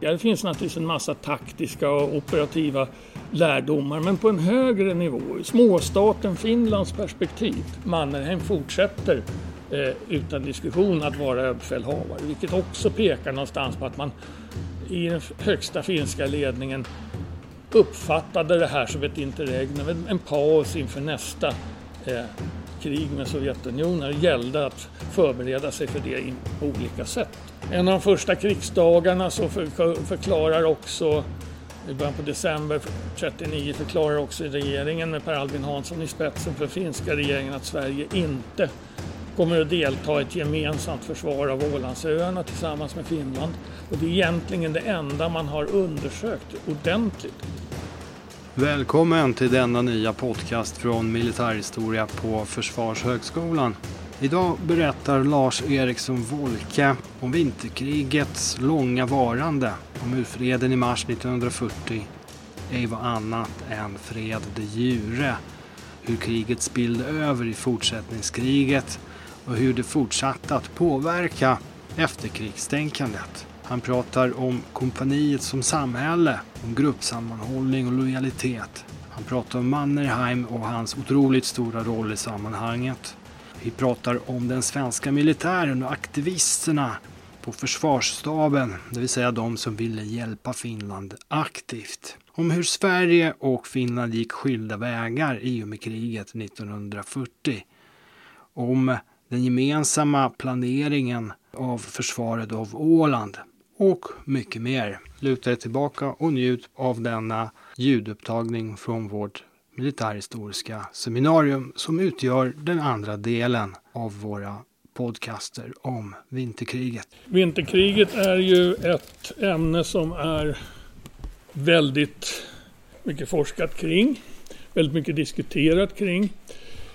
Ja, det finns naturligtvis en massa taktiska och operativa lärdomar, men på en högre nivå, i småstaten Finlands perspektiv. Mannerheim fortsätter eh, utan diskussion att vara överbefälhavare, vilket också pekar någonstans på att man i den högsta finska ledningen uppfattade det här som ett interregnum, en paus inför nästa eh, krig med Sovjetunionen. Det gällde att förbereda sig för det på olika sätt. En av de första krigsdagarna så förklarar också i början på december 39 förklarar också regeringen med Per Albin Hansson i spetsen för finska regeringen att Sverige inte kommer att delta i ett gemensamt försvar av Ålandsöarna tillsammans med Finland. Och det är egentligen det enda man har undersökt ordentligt. Välkommen till denna nya podcast från Militärhistoria på Försvarshögskolan. Idag berättar Lars Eriksson Wolke om vinterkrigets långa varande, om hur freden i mars 1940 ej var annat än fred de jure, hur kriget spillde över i fortsättningskriget och hur det fortsatte att påverka efterkrigstänkandet. Han pratar om kompaniet som samhälle, om gruppsammanhållning och lojalitet. Han pratar om Mannerheim och hans otroligt stora roll i sammanhanget. Vi pratar om den svenska militären och aktivisterna på försvarsstaben, det vill säga de som ville hjälpa Finland aktivt. Om hur Sverige och Finland gick skilda vägar i och med kriget 1940. Om den gemensamma planeringen av försvaret av Åland och mycket mer. Luta er tillbaka och njut av denna ljudupptagning från vårt militärhistoriska seminarium som utgör den andra delen av våra podcaster om vinterkriget. Vinterkriget är ju ett ämne som är väldigt mycket forskat kring, väldigt mycket diskuterat kring.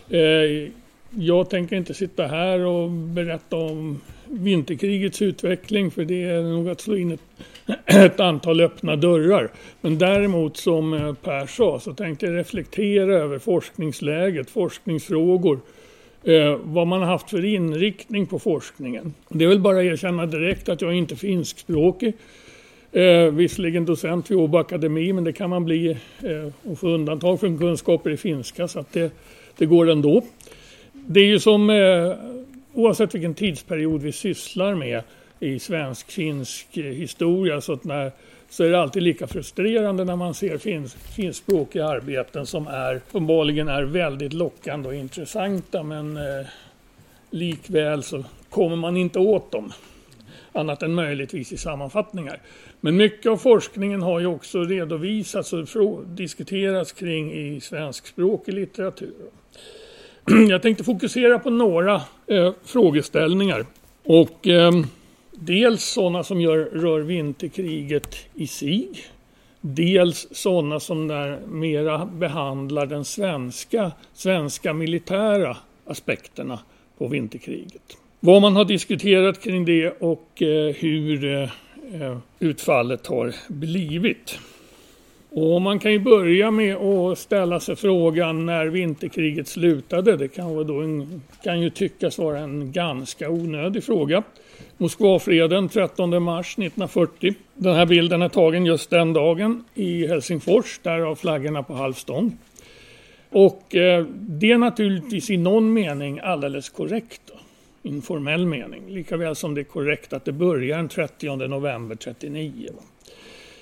Eh, jag tänker inte sitta här och berätta om vinterkrigets utveckling för det är nog att slå in ett, ett antal öppna dörrar. Men däremot som Per sa så tänkte jag reflektera över forskningsläget, forskningsfrågor. Eh, vad man har haft för inriktning på forskningen. Det är väl bara att erkänna direkt att jag är inte finskspråkig. Eh, visserligen docent vid Åbo Akademi men det kan man bli eh, och få undantag från kunskaper i finska så att det, det går ändå. Det är ju som eh, oavsett vilken tidsperiod vi sysslar med i svensk-finsk eh, historia så, när, så är det alltid lika frustrerande när man ser finsk, finskspråkiga arbeten som är uppenbarligen är väldigt lockande och intressanta men eh, likväl så kommer man inte åt dem annat än möjligtvis i sammanfattningar. Men mycket av forskningen har ju också redovisats och diskuterats kring i svenskspråkig litteratur. Jag tänkte fokusera på några eh, frågeställningar. Och eh, dels sådana som gör, rör vinterkriget i sig. Dels sådana som där mera behandlar den svenska, svenska militära aspekterna på vinterkriget. Vad man har diskuterat kring det och eh, hur eh, eh utfallet har blivit. Och man kan ju börja med att ställa sig frågan när vinterkriget slutade. Det kan, då en, kan ju tyckas vara en ganska onödig fråga. Moskvafreden 13 mars 1940. Den här bilden är tagen just den dagen i Helsingfors, där har flaggorna på halvstånd. Och eh, det är naturligtvis i någon mening alldeles korrekt. Då, informell mening. Lika mening. Likaväl som det är korrekt att det börjar den 30 november 1939.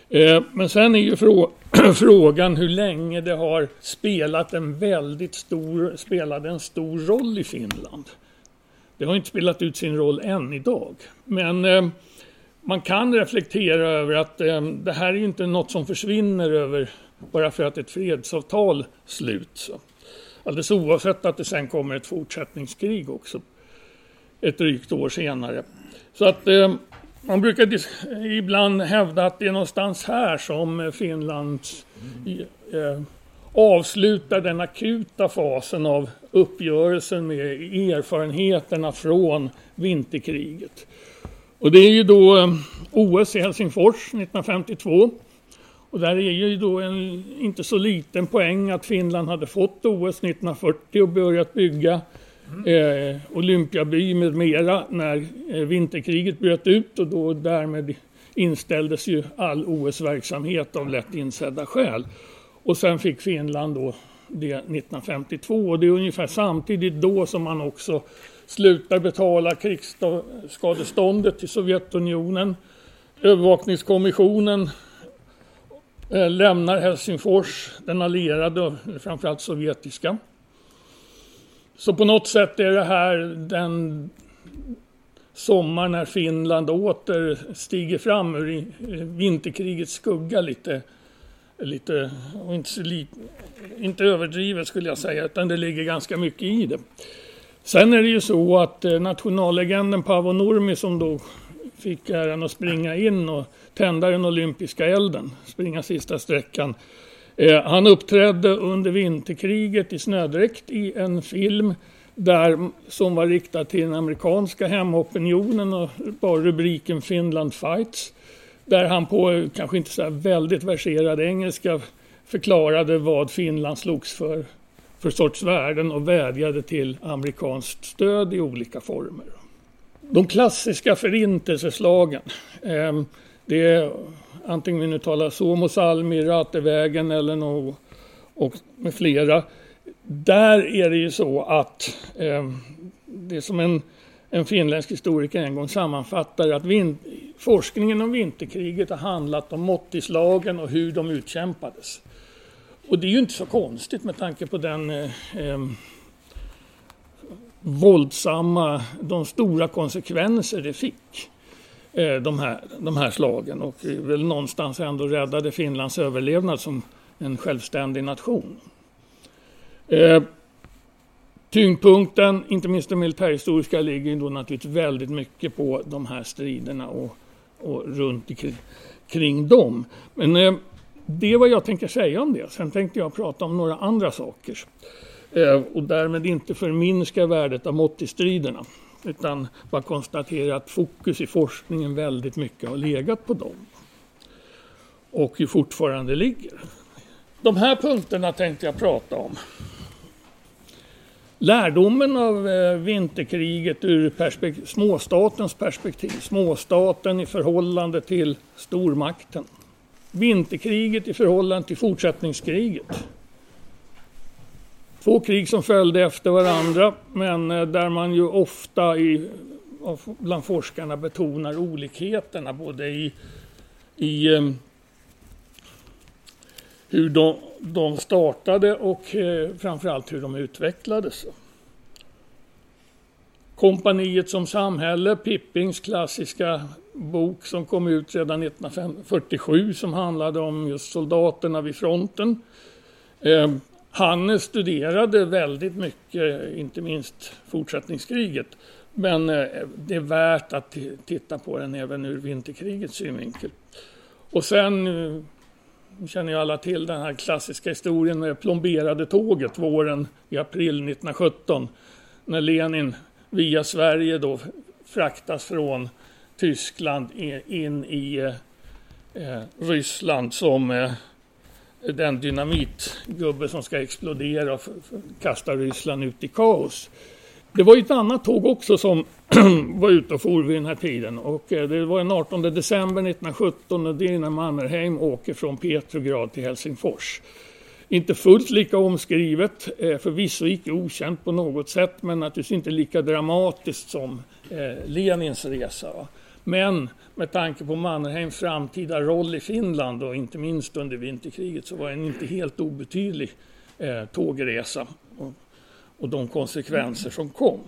Eh, men sen är ju frågan hur länge det har spelat en väldigt stor, spelade en stor roll i Finland. Det har inte spelat ut sin roll än idag. Men eh, man kan reflektera över att eh, det här är ju inte något som försvinner över bara för att ett fredsavtal sluts. Alldeles oavsett att det sen kommer ett fortsättningskrig också. Ett drygt år senare. Så att eh, man brukar ibland hävda att det är någonstans här som eh, Finlands eh, avslutar den akuta fasen av uppgörelsen med erfarenheterna från vinterkriget. Och det är ju då eh, OS i Helsingfors 1952. Och där är ju då en inte så liten poäng att Finland hade fått OS 1940 och börjat bygga eh, Olympiaby med mera när eh, vinterkriget bröt ut och då därmed inställdes ju all OS-verksamhet av lätt insedda skäl. Och sen fick Finland då det 1952 och det är ungefär samtidigt då som man också slutar betala krigsskadeståndet till Sovjetunionen. Övervakningskommissionen eh, lämnar Helsingfors, den allierade, framförallt sovjetiska. Så på något sätt är det här den sommar när Finland åter stiger fram ur vinterkrigets skugga lite, lite inte, inte överdrivet skulle jag säga, utan det ligger ganska mycket i det. Sen är det ju så att eh, nationallegenden Paavo Nurmi som då fick äran att springa in och tända den olympiska elden, springa sista sträckan. Eh, han uppträdde under vinterkriget i snödräkt i en film där, som var riktad till den amerikanska hemopinionen och bar rubriken Finland Fights. Där han på, kanske inte så väldigt verserad engelska, förklarade vad Finland slogs för för sorts värden och vädjade till amerikanskt stöd i olika former. De klassiska förintelseslagen, eh, det är antingen vi nu talar Suomo Salmi, Ratevägen eller något, och med flera. Där är det ju så att eh, det som en, en finländsk historiker en gång sammanfattar att vin, forskningen om vinterkriget har handlat om måttislagen och hur de utkämpades. Och det är ju inte så konstigt med tanke på den eh, eh, våldsamma, de stora konsekvenser det fick. Eh, de, här, de här slagen och väl någonstans ändå räddade Finlands överlevnad som en självständig nation. Eh, Tyngdpunkten, inte minst den militärhistoriska, ligger då naturligtvis väldigt mycket på de här striderna och, och runt omkring kring dem. Men eh, det är vad jag tänker säga om det. Sen tänkte jag prata om några andra saker. Eh, och därmed inte förminska värdet av måttistriderna. Utan bara konstatera att fokus i forskningen väldigt mycket har legat på dem. Och ju fortfarande ligger. De här punkterna tänkte jag prata om. Lärdomen av eh, vinterkriget ur perspektiv, småstatens perspektiv. Småstaten i förhållande till stormakten vinterkriget i förhållande till fortsättningskriget. Två krig som följde efter varandra men eh, där man ju ofta i, bland forskarna betonar olikheterna både i, i eh, hur de, de startade och eh, framförallt hur de utvecklades. Kompaniet som samhälle, Pippings klassiska bok som kom ut redan 1947 som handlade om just soldaterna vid fronten. Eh, han studerade väldigt mycket, inte minst fortsättningskriget. Men eh, det är värt att titta på den även ur vinterkrigets synvinkel. Och sen eh, känner ju alla till den här klassiska historien med plomberade tåget våren i april 1917. När Lenin via Sverige då fraktas från Tyskland in i eh, Ryssland som eh, den dynamitgubbe som ska explodera och kasta Ryssland ut i kaos. Det var ett annat tåg också som var ute och for vid den här tiden och eh, det var den 18 december 1917 och det är när Mannerheim åker från Petrograd till Helsingfors. Inte fullt lika omskrivet, eh, förvisso icke okänt på något sätt men naturligtvis inte lika dramatiskt som eh, Lenins resa. Men med tanke på Mannerheims framtida roll i Finland och inte minst under vinterkriget så var det en inte helt obetydlig tågresa och, de konsekvenser som kom.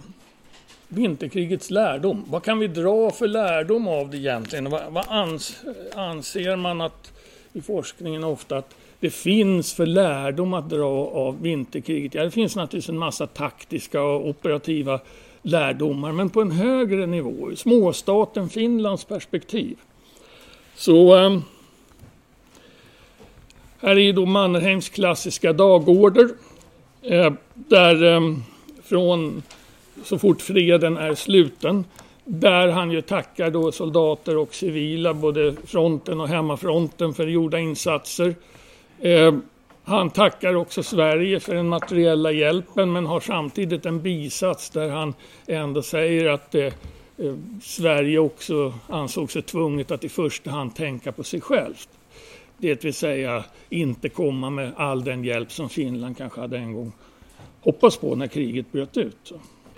Vinterkrigets lärdom. Vad kan vi dra för lärdom av det egentligen? Vad, vad ans, anser man att i forskningen ofta att det finns för lärdom att dra av vinterkriget? Ja, det finns naturligtvis en massa taktiska och operativa lärdomar, men på en högre nivå, i småstaten Finlands perspektiv. Så um, här är då Mannerheims klassiska dagorder, Eh, där ehm, från så fort freden är sluten, där han ju tackar då soldater och civila, både fronten och hemmafronten, för gjorda insatser. Eh, han tackar också Sverige för den materiella hjälpen men har samtidigt en bisats där han ändå säger att eh, eh Sverige också ansåg sig tvunget att i första hand tänka på sig självt. Det vill säga inte komma med all den hjälp som Finland kanske hade en gång hoppats på när kriget bröt ut.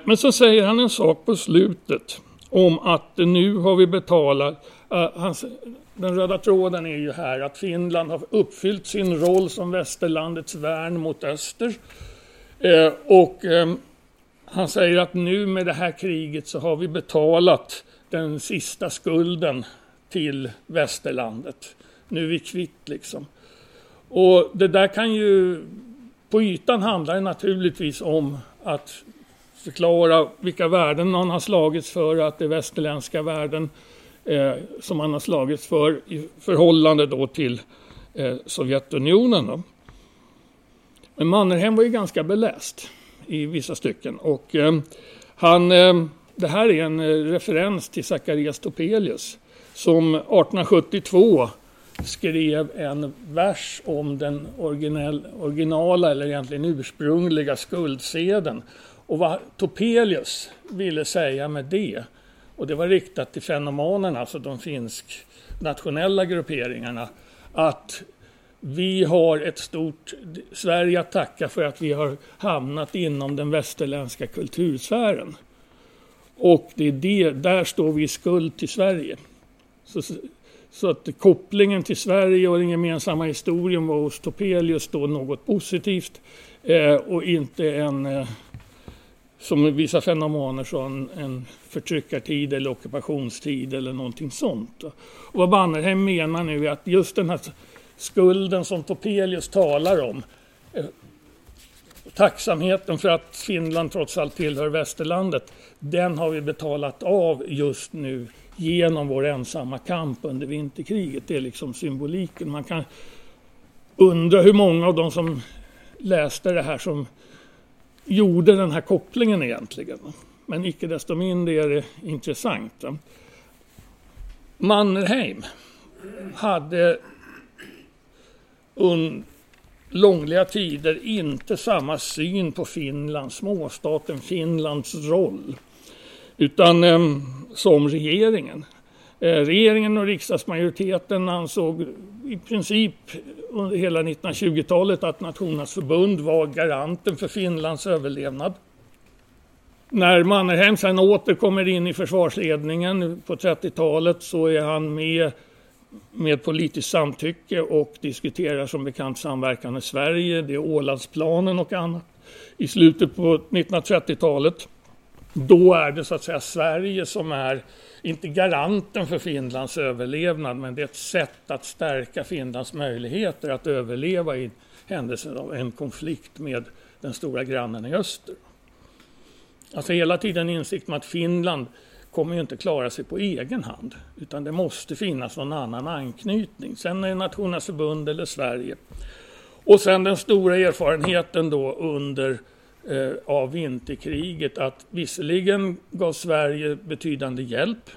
Men så säger han en sak på slutet om att nu har vi betalat, uh, den röda tråden är ju här att Finland har uppfyllt sin roll som västerlandets värn mot öster. Uh, och um, han säger att nu med det här kriget så har vi betalat den sista skulden till västerlandet. Nu är vi kvitt liksom. Och det där kan ju, på ytan handlar det naturligtvis om att förklara vilka värden man har slagits för, att det är västerländska värden eh, som man har slagits för i förhållande då till eh, Sovjetunionen. Då. Men Mannerheim var ju ganska beläst i vissa stycken och eh, han, eh, det här är en eh, referens till Zacharias Topelius som 1872 skrev en vers om den original, originala eller egentligen ursprungliga skuldsedeln och vad Topelius ville säga med det, och det var riktat till fenomanerna, alltså de finsk nationella grupperingarna, att vi har ett stort Sverige att tacka för att vi har hamnat inom den västerländska kultursfären. Och det är det, där står vi i skuld till Sverige. Så, så att kopplingen till Sverige och den gemensamma historien var hos Topelius då något positivt eh, och inte en eh, som vissa fenomener som en förtryckartid eller ockupationstid eller någonting sånt. Och vad Bannerheim menar nu är att just den här skulden som Topelius talar om, eh, tacksamheten för att Finland trots allt tillhör västerlandet, den har vi betalat av just nu genom vår ensamma kamp under vinterkriget. Det är liksom symboliken. Man kan undra hur många av de som läste det här som gjorde den här kopplingen egentligen. Men icke desto mindre är det intressant. Mannerheim hade under långliga tider inte samma syn på Finland, småstaten Finlands roll, utan ehm, som regeringen. Eh, regeringen och riksdagsmajoriteten ansåg i princip under hela 1920-talet att Nationernas förbund var garanten för Finlands överlevnad. När Mannerheim sen återkommer in i försvarsledningen på 30-talet så är han med med politiskt samtycke och diskuterar som bekant samverkan med Sverige. Det är Ålandsplanen och annat. I slutet på 1930-talet då är det så att säga Sverige som är inte garanten för Finlands överlevnad, men det är ett sätt att stärka Finlands möjligheter att överleva i händelse av en konflikt med den stora grannen i öster. Alltså hela tiden insikt om att Finland kommer ju inte klara sig på egen hand, utan det måste finnas någon annan anknytning. Sen är det Nationernas förbund eller Sverige. Och sen den stora erfarenheten då under Eh, av vinterkriget att visserligen gav Sverige betydande hjälp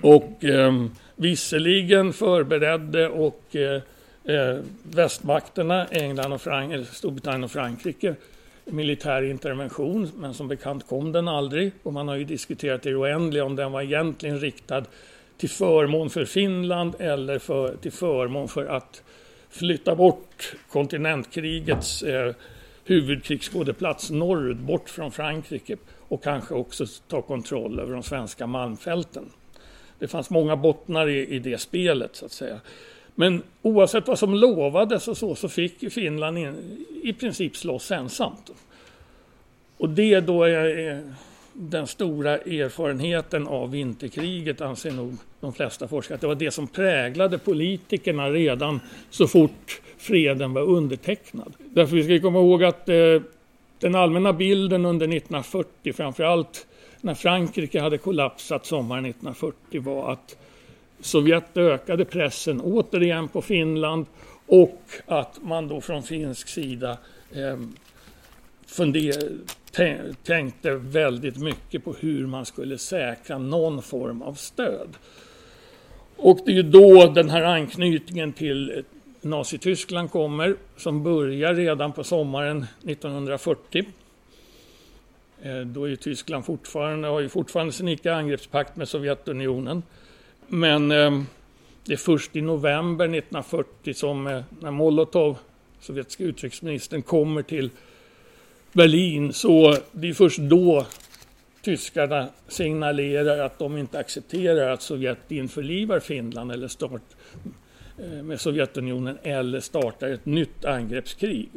och eh, visserligen förberedde och eh, eh västmakterna, England och Frank Storbritannien och Frankrike, militär intervention, men som bekant kom den aldrig och man har ju diskuterat i det oändliga om den var egentligen riktad till förmån för Finland eller för, till förmån för att flytta bort kontinentkrigets eh, huvudkrigsskådeplats norrut, bort från Frankrike och kanske också ta kontroll över de svenska malmfälten. Det fanns många bottnar i, i det spelet så att säga. Men oavsett vad som lovades och så, så fick Finland in, i princip slåss ensamt. Och det då är den stora erfarenheten av vinterkriget anser nog de flesta forskare att det var det som präglade politikerna redan så fort freden var undertecknad. Därför ska vi komma ihåg att eh, den allmänna bilden under 1940, framförallt när Frankrike hade kollapsat sommaren 1940, var att Sovjet ökade pressen återigen på Finland och att man då från finsk sida eh, funder, tänkte väldigt mycket på hur man skulle säkra någon form av stöd. Och det är ju då den här anknytningen till Nazityskland kommer, som börjar redan på sommaren 1940. Eh, då är Tyskland fortfarande, har ju fortfarande sin icke-angreppspakt med Sovjetunionen. Men eh, det är först i november 1940 som eh, när Molotov, sovjetiska utrikesministern, kommer till Berlin så det är först då tyskarna signalerar att de inte accepterar att Sovjet införlivar Finland eller start, eh, med Sovjetunionen eller startar ett nytt angreppskrig.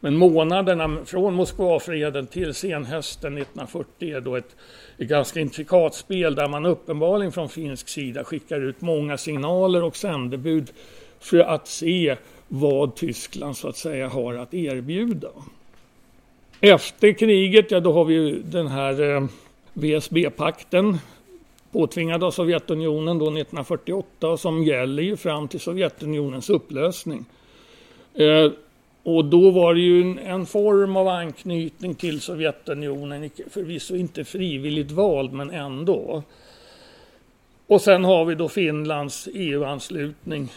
Men månaderna från Moskvafreden till senhösten 1940 är då ett, ett ganska intrikat spel där man uppenbarligen från finsk sida skickar ut många signaler och sändebud för att se vad Tyskland så att säga har att erbjuda. Efter kriget, ja då har vi ju den här eh, VSB-pakten påtvingad av Sovjetunionen då 1948 som gäller ju fram till Sovjetunionens upplösning. Eh, och då var det ju en, en, form av anknytning till Sovjetunionen, förvisso inte frivilligt vald men ändå. Och sen har vi då Finlands EU-anslutning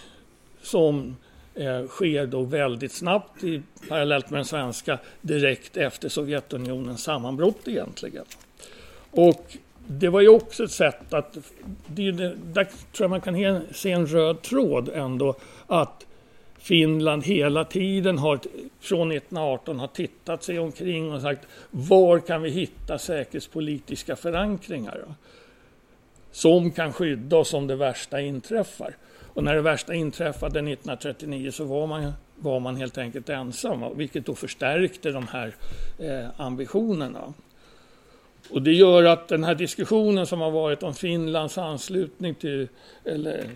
som eh, sker då väldigt snabbt i, parallellt med den svenska direkt efter Sovjetunionens sammanbrott egentligen. Och det var ju också ett sätt att, det, där tror jag man kan se en röd tråd ändå, att Finland hela tiden har, från 1918 har tittat sig omkring och sagt var kan vi hitta säkerhetspolitiska förankringar då? som kan skydda oss om det värsta inträffar. Och när det värsta inträffade 1939 så var man, var man helt enkelt ensam, vilket då förstärkte de här eh, ambitionerna. Och det gör att den här diskussionen som har varit om Finlands anslutning till, eller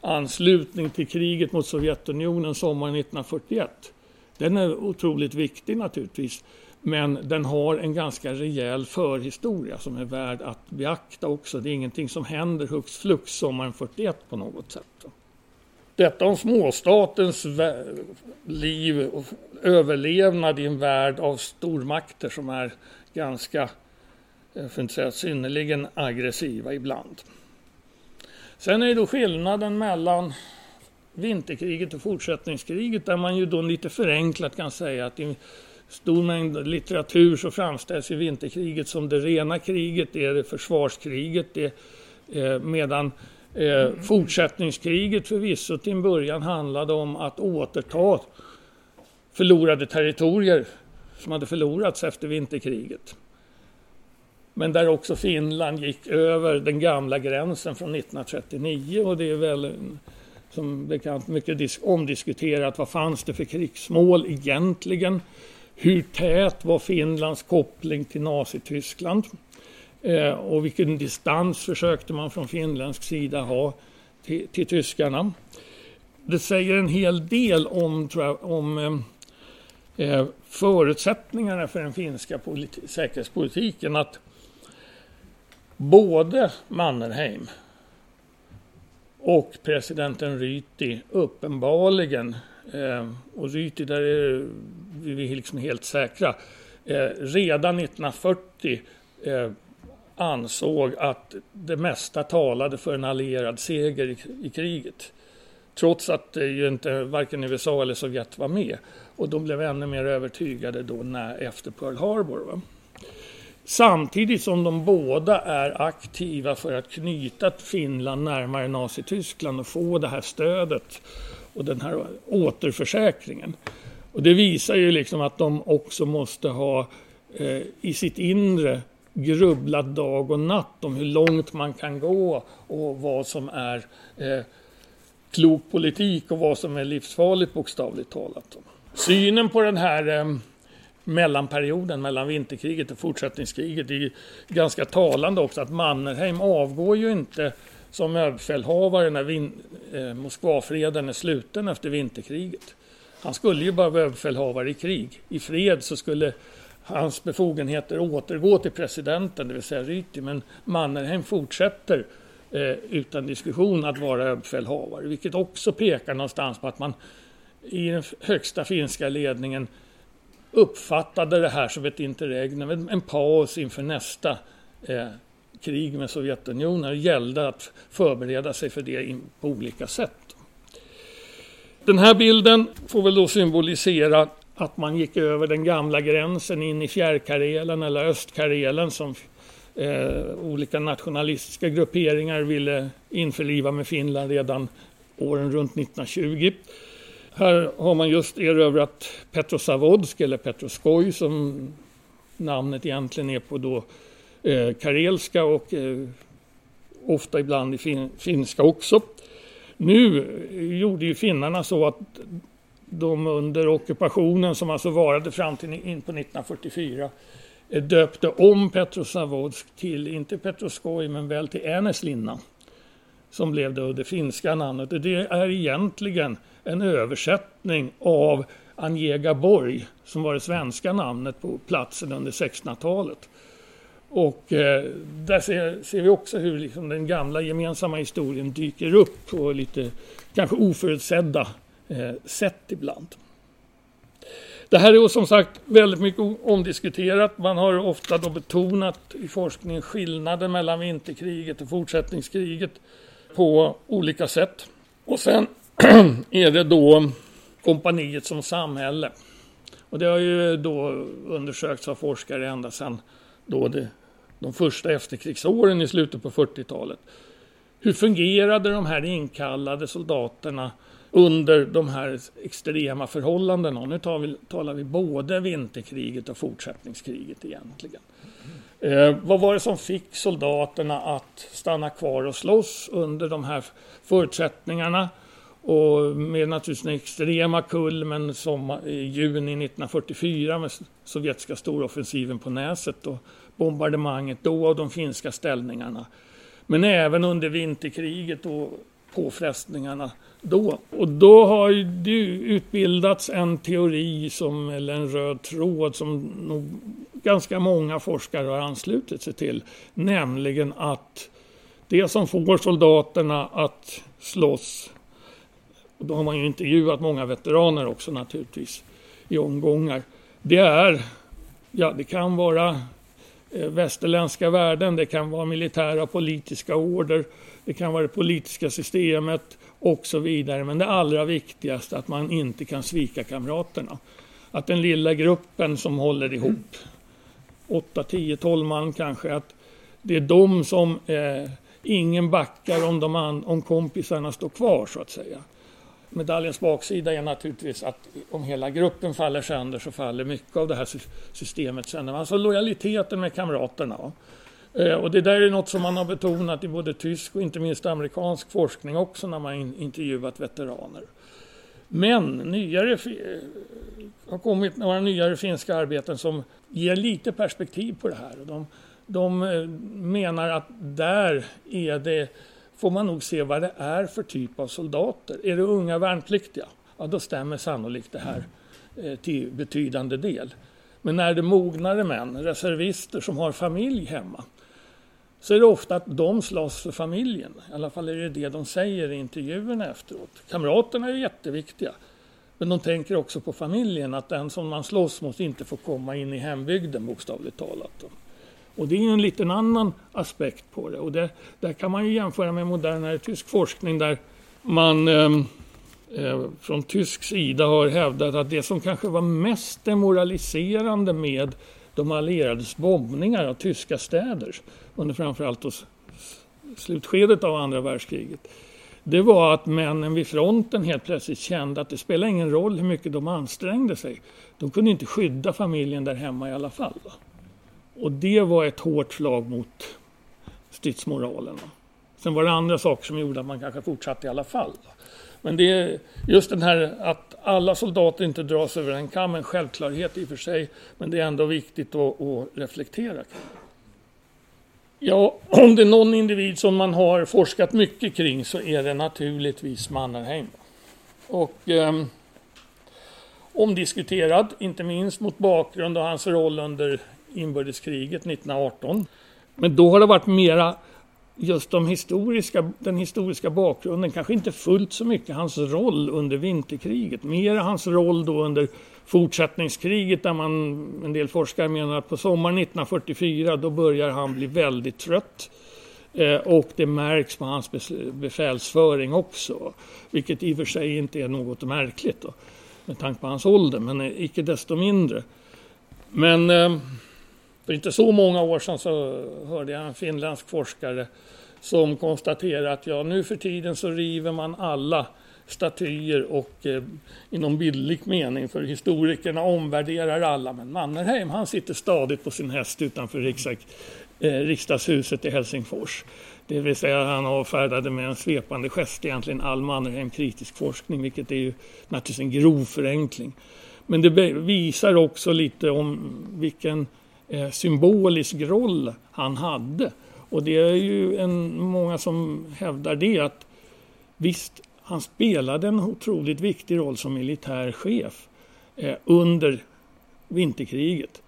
anslutning till kriget mot Sovjetunionen sommaren 1941. Den är otroligt viktig naturligtvis. Men den har en ganska rejäl förhistoria som är värd att beakta också. Det är ingenting som händer hux flux sommaren 41 på något sätt. Detta om småstatens liv och överlevnad i en värld av stormakter som är ganska, eh, för att inte säga synnerligen aggressiva ibland. Sen är det då skillnaden mellan vinterkriget och fortsättningskriget där man ju då lite förenklat kan säga att i stor mängd litteratur så framställs ju vinterkriget som det rena kriget, det är det försvarskriget, det, eh, medan eh, fortsättningskriget förvisso till en början handlade om att återta förlorade territorier som hade förlorats efter vinterkriget. Men där också Finland gick över den gamla gränsen från 1939 och det är väl som bekant mycket omdiskuterat. Vad fanns det för krigsmål egentligen? Hur tät var Finlands koppling till Nazityskland? Eh, och vilken distans försökte man från finländsk sida ha till, till tyskarna? Det säger en hel del om, jag, om eh, eh, förutsättningarna för den finska säkerhetspolitiken. Att både Mannerheim och presidenten Ryti uppenbarligen, eh, och Ryti där är vi liksom helt säkra, eh, redan 1940 eh, ansåg att det mesta talade för en allierad seger i, i kriget. Trots att eh, ju inte varken USA eller Sovjet var med. Och de blev ännu mer övertygade då när, efter Pearl Harbor. Va? Samtidigt som de båda är aktiva för att knyta Finland närmare Nazityskland och få det här stödet och den här återförsäkringen. Och det visar ju liksom att de också måste ha eh, i sitt inre grubblat dag och natt om hur långt man kan gå och vad som är eh, klok politik och vad som är livsfarligt bokstavligt talat. Synen på den här eh, mellanperioden mellan vinterkriget och fortsättningskriget. är är ganska talande också att Mannerheim avgår ju inte som överbefälhavare när vin, eh, Moskvafreden är sluten efter vinterkriget. Han skulle ju bara vara överbefälhavare i krig. I fred så skulle hans befogenheter återgå till presidenten, det vill säga Ryti. Men Mannerheim fortsätter eh, utan diskussion att vara överbefälhavare, vilket också pekar någonstans på att man i den högsta finska ledningen uppfattade det här som ett interregnum, en paus inför nästa eh, krig med Sovjetunionen. Det gällde att förbereda sig för det på olika sätt. Den här bilden får väl då symbolisera att man gick över den gamla gränsen in i Fjärrkarelen eller Östkarelen som eh, olika nationalistiska grupperingar ville införliva med Finland redan åren runt 1920. Här har man just erövrat Petrosavodsk eller Petroskoj som namnet egentligen är på då eh, karelska och eh, ofta ibland i fin finska också. Nu gjorde ju finnarna så att de under ockupationen som alltså varade fram till in på 1944 eh, döpte om Petrosavodsk till, inte Petroskoj, men väl till Äneslinna. Som blev då det finska namnet. Det är egentligen en översättning av Angegaborg som var det svenska namnet på platsen under 1600-talet. Och eh, där ser, ser, vi också hur liksom den gamla gemensamma historien dyker upp på lite kanske oförutsedda eh, sätt ibland. Det här är som sagt väldigt mycket omdiskuterat. Man har ofta då betonat i forskningen skillnaden mellan vinterkriget och fortsättningskriget på olika sätt. Och sen är det då kompaniet som samhälle. Och det har ju då undersökts av forskare ända sedan då det, de första efterkrigsåren i slutet på 40-talet. Hur fungerade de här inkallade soldaterna under de här extrema förhållandena? Och nu tar vi, talar vi både vinterkriget och fortsättningskriget egentligen. Eh, vad var det som fick soldaterna att stanna kvar och slåss under de här förutsättningarna? Och med naturligtvis den extrema kulmen sommar, i juni 1944 med sovjetiska storoffensiven på Näset och bombardemanget då av de finska ställningarna. Men även under vinterkriget och påfrestningarna då. Och då har det utbildats en teori som, eller en röd tråd som nog ganska många forskare har anslutit sig till. Nämligen att det som får soldaterna att slåss och då har man ju intervjuat många veteraner också naturligtvis i omgångar. Det är, ja det kan vara eh, västerländska värden, det kan vara militära och politiska order, det kan vara det politiska systemet och så vidare. Men det allra viktigaste är att man inte kan svika kamraterna. Att den lilla gruppen som håller ihop, 8, 10, 12 man kanske, att det är de som eh, ingen backar om, de an, om kompisarna står kvar så att säga medaljens baksida är naturligtvis att om hela gruppen faller sönder så faller mycket av det här systemet sönder. Alltså lojaliteten med kamraterna. Eh, och det där är något som man har betonat i både tysk och inte minst amerikansk forskning också när man intervjuat veteraner. Men nyare, Det eh, har kommit några nyare finska arbeten som ger lite perspektiv på det här. De, de eh, menar att där är det får man nog se vad det är för typ av soldater. Är det unga värnpliktiga? Ja, då stämmer sannolikt det här eh, till betydande del. Men när det är mognare män, reservister som har familj hemma, så är det ofta att de slåss för familjen. I alla fall är det det de säger i intervjuerna efteråt. Kamraterna är jätteviktiga. Men de tänker också på familjen, att den som man slåss mot inte får komma in i hembygden bokstavligt talat. Och det är en liten annan aspekt på det. Och det, där kan man ju jämföra med modernare tysk forskning där man eh, eh, från tysk sida har hävdat att det som kanske var mest demoraliserande med de allierades bombningar av tyska städer under framförallt slutskedet av andra världskriget. Det var att männen vid fronten helt plötsligt kände att det spelade ingen roll hur mycket de ansträngde sig. De kunde inte skydda familjen där hemma i alla fall. Va? Och det var ett hårt slag mot stridsmoralen. Sen var det andra saker som gjorde att man kanske fortsatte i alla fall. Men det är just den här att alla soldater inte dras över en kam, en självklarhet i och för sig, men det är ändå viktigt att, att reflektera kring. Ja, om det är någon individ som man har forskat mycket kring så är det naturligtvis Mannerheim. Och eh, omdiskuterad, inte minst mot bakgrund av hans roll under inbördeskriget 1918. Men då har det varit mera just de historiska, den historiska bakgrunden, kanske inte fullt så mycket hans roll under vinterkriget, mer hans roll då under fortsättningskriget där man, en del forskare menar att på sommaren 1944 då börjar han bli väldigt trött. Eh, och det märks på hans befälsföring också, vilket i och för sig inte är något märkligt. Då. med tanke på hans ålder, men icke desto mindre. Men eh, för inte så många år sedan så hörde jag en finländsk forskare som konstaterade att ja, nu för tiden så river man alla statyer och eh, inom bildlig mening för historikerna omvärderar alla. Men Mannerheim han sitter stadigt på sin häst utanför riksdag, eh, riksdagshuset i Helsingfors. Det vill säga han avfärdade med en svepande gest egentligen all Mannerheim kritisk forskning vilket är ju naturligtvis en grov förenkling. Men det visar också lite om vilken eh, symbolisk roll han hade. Och det är ju en, många som hävdar det att visst, han spelade en otroligt viktig roll som militär chef eh, under vinterkriget.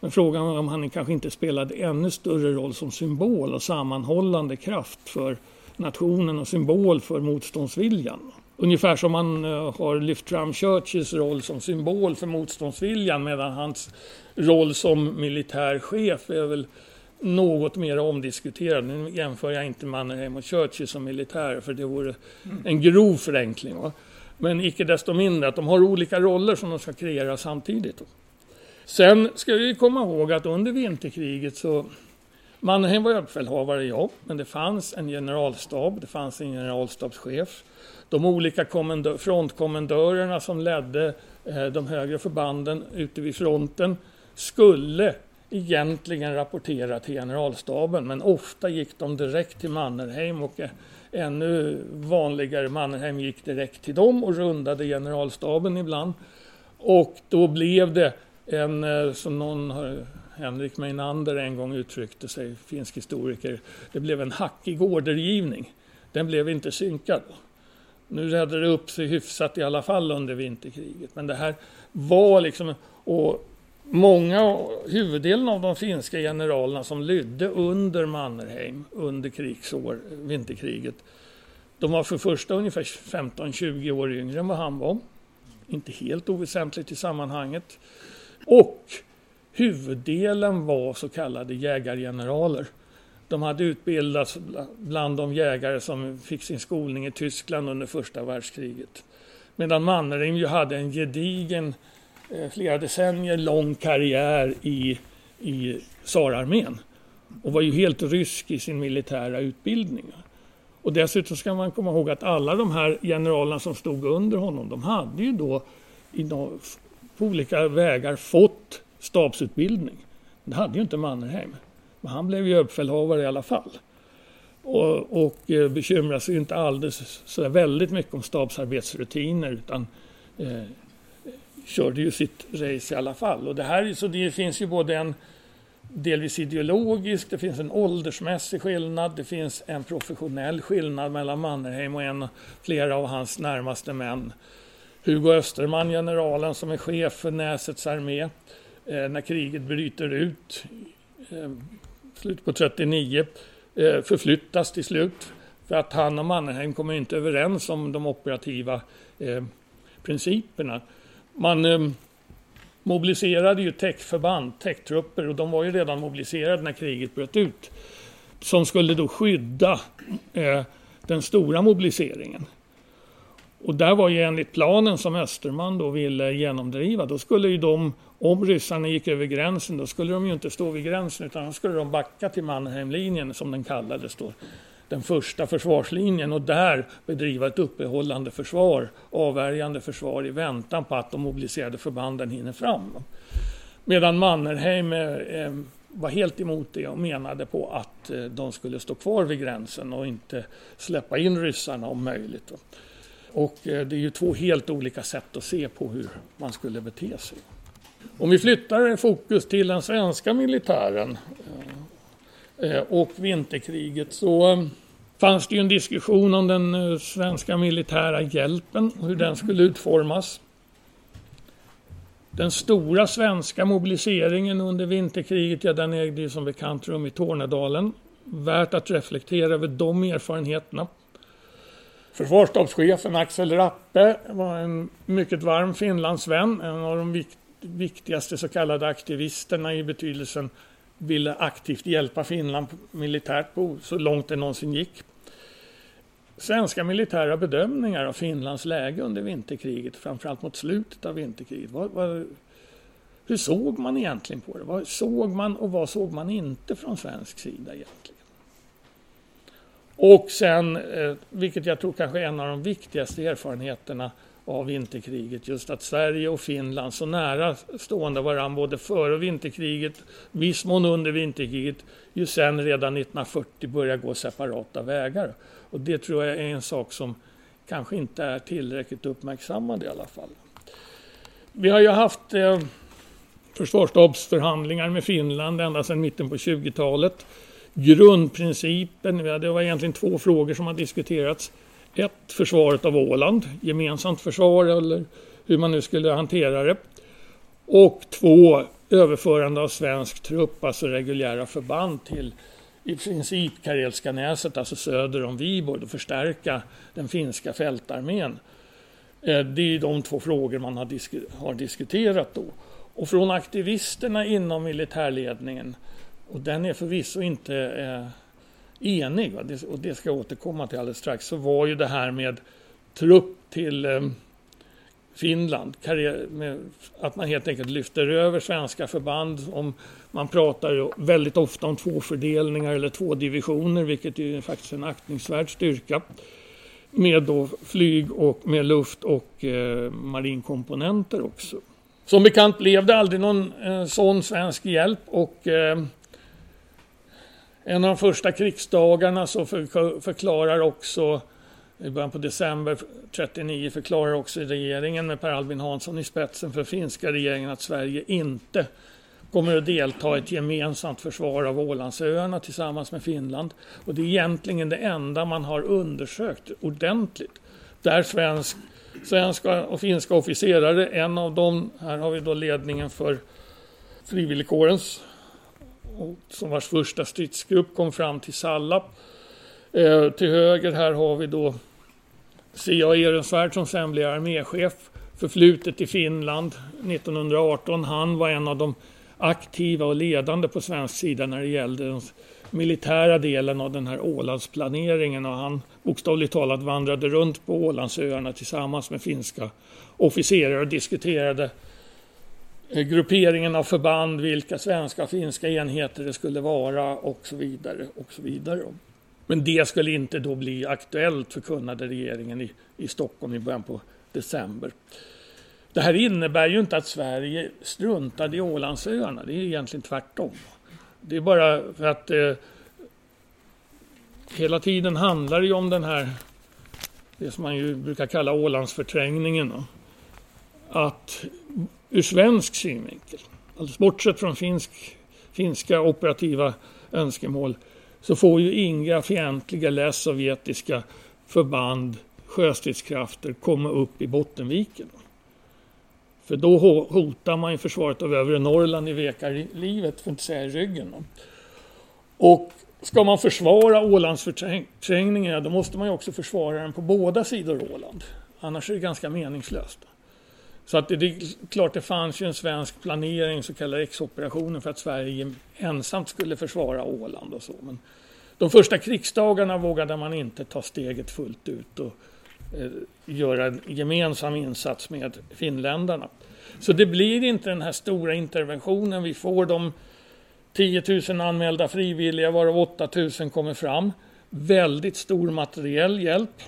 Men frågan är om han kanske inte spelade ännu större roll som symbol och sammanhållande kraft för nationen och symbol för motståndsviljan. Ungefär som man eh, har lyft fram Churchills roll som symbol för motståndsviljan medan hans roll som militär chef är väl något mer omdiskuterad. Nu jämför jag inte Mannerheim och Churchill som militärer för det vore en grov förenkling. Va? Men icke desto mindre att de har olika roller som de ska kreera samtidigt. Sen ska vi komma ihåg att under vinterkriget så Mannerheim var överbefälhavare, ja, men det fanns en generalstab, det fanns en generalstabschef. De olika frontkommendörerna som ledde eh, de högre förbanden ute vid fronten skulle egentligen rapportera till generalstaben men ofta gick de direkt till Mannerheim och eh, ännu vanligare Mannerheim gick direkt till dem och rundade generalstaben ibland. Och då blev det en, eh, som någon Henrik Meinander en gång uttryckte sig, finsk historiker, det blev en hackig ordergivning. Den blev inte synkad. Nu räddade det upp sig hyfsat i alla fall under vinterkriget. Men det här var liksom, och många, huvuddelen av de finska generalerna som lydde under Mannerheim under krigsår, vinterkriget, de var för första ungefär 15-20 år yngre än vad han var. Inte helt oväsentligt i sammanhanget. Och huvuddelen var så kallade jägargeneraler. De hade utbildats bland de jägare som fick sin skolning i Tyskland under första världskriget. Medan Mannerheim ju hade en gedigen, eh, flera decennier lång karriär i, i tsararmén och var ju helt rysk i sin militära utbildning. Och dessutom ska man komma ihåg att alla de här generalerna som stod under honom, de hade ju då på olika vägar fått stabsutbildning. Det hade ju inte Mannerheim. Men han blev ju överbefälhavare i alla fall. Och, och eh, bekymrade sig inte alldeles så väldigt mycket om stabsarbetsrutiner utan eh, körde ju sitt race i alla fall. Och det, här, så det finns ju både en delvis ideologisk, det finns en åldersmässig skillnad, det finns en professionell skillnad mellan Mannerheim och en, flera av hans närmaste män. Hugo Österman, generalen som är chef för Näsets armé, eh, när kriget bryter ut eh, slutet på 39 eh, förflyttas till slut. För att han och Mannerheim kommer inte överens om de operativa eh, principerna. Man eh, mobiliserade ju täckförband, täcktrupper och de var ju redan mobiliserade när kriget bröt ut. Som skulle då skydda eh, den stora mobiliseringen. Och där var ju enligt planen som Österman då ville genomdriva, då skulle ju de, om ryssarna gick över gränsen, då skulle de ju inte stå vid gränsen utan då skulle de backa till Mannheimlinjen som den kallades då. Den första försvarslinjen och där bedriva ett uppehållande försvar, avvärjande försvar i väntan på att de mobiliserade förbanden hinner fram. Medan Mannerheim eh, eh, var helt emot det och menade på att eh, de skulle stå kvar vid gränsen och inte släppa in ryssarna om möjligt. Och eh, det är ju två helt olika sätt att se på hur man skulle bete sig. Om vi flyttar fokus till den svenska militären eh, eh, och vinterkriget så eh, fanns det ju en diskussion om den svenska militära hjälpen och hur den skulle utformas. Den stora svenska mobiliseringen under vinterkriget, ja den ägde ju som bekant rum i Tornedalen. Värt att reflektera över de erfarenheterna. Försvarsstabschefen Axel Rappe var en mycket varm Finlandsvän, en av de viktigaste så kallade aktivisterna i betydelsen ville aktivt hjälpa Finland militärt på så långt det någonsin gick. svenska militära bedömningar av Finlands läge under vinterkriget, framförallt mot slutet av vinterkriget. Vad, vad, hur såg man egentligen på det? Vad såg man och vad såg man inte från svensk sida egentligen? Och sen, eh, vilket jag tror kanske är en av de viktigaste erfarenheterna av vinterkriget, just att Sverige och Finland så nära stående varandra både före vinterkriget, viss mån under vinterkriget, ju sen redan 1940 börjar gå separata vägar. Och det tror jag är en sak som kanske inte är tillräckligt uppmärksammad i alla fall. Vi har ju haft eh, försvarsstabsförhandlingar med Finland ända sedan mitten på 20-talet. Grundprincipen, det var egentligen två frågor som har diskuterats. Ett, försvaret av Åland, gemensamt försvar eller hur man nu skulle hantera det. Och två, överförande av svensk trupp, alltså reguljära förband till i princip Karelska näset, alltså söder om Viborg, och förstärka den finska fältarmén. Eh, det är de två frågor man har, disk har diskuterat då. Och från aktivisterna inom militärledningen, och den är förvisso inte eh, enig, va? och det ska jag återkomma till alldeles strax, så var ju det här med trupp till eh, Finland, att man helt enkelt lyfter över svenska förband. Om, man pratar ju väldigt ofta om två fördelningar eller två divisioner, vilket är faktiskt en aktningsvärd styrka. Med då flyg och med luft och eh, marinkomponenter också. Som bekant blev det aldrig någon eh, sån svensk hjälp och eh, en av de första krigsdagarna så förklarar också i början på december 39 förklarar också regeringen med Per Albin Hansson i spetsen för finska regeringen att Sverige inte kommer att delta i ett gemensamt försvar av Ålandsöarna tillsammans med Finland. Och det är egentligen det enda man har undersökt ordentligt. Där svensk, svenska och finska officerare, en av dem, här har vi då ledningen för frivilligkårens som vars första stridsgrupp kom fram till Salla. Eh, till höger här har vi då C.A. Ehrensvärd som sen blir arméchef. Förflutet i Finland 1918. Han var en av de aktiva och ledande på svensk sida när det gällde den militära delen av den här Ålandsplaneringen och han bokstavligt talat vandrade runt på Ålandsöarna tillsammans med finska officerare och diskuterade Eh, Eh, grupperingen av förband, vilka svenska och finska enheter det skulle vara och så vidare. Och så vidare. Men det skulle inte då bli aktuellt förkunnade regeringen i, i Stockholm i början på december. Det här innebär ju inte att Sverige struntade i Ålandsöarna, det är egentligen tvärtom. Det är bara för att eh, hela tiden handlar det ju om den här, det som man ju brukar kalla Ålandsförträngningen. Då. Att ur svensk synvinkel, alldeles bortsett från finsk, finska operativa önskemål, så får ju inga fientliga eller sovjetiska förband, sjöstridskrafter, komma upp i Bottenviken. För då hotar man ju försvaret av övre Norrland i veka livet, för att inte säga i ryggen. Och ska man försvara Ålandsförträngningen, då måste man ju också försvara den på båda sidor Åland. Annars är det ganska meningslöst. Så att det, det är klart det fanns ju en svensk planering, så kallade exoperationen, för att Sverige ensamt skulle försvara Åland och så. Men de första krigsdagarna vågade man inte ta steget fullt ut och eh, göra en gemensam insats med finländarna. Så det blir inte den här stora interventionen. Vi får de 10 000 anmälda frivilliga, varav 8 000 kommer fram. Väldigt stor materiell hjälp.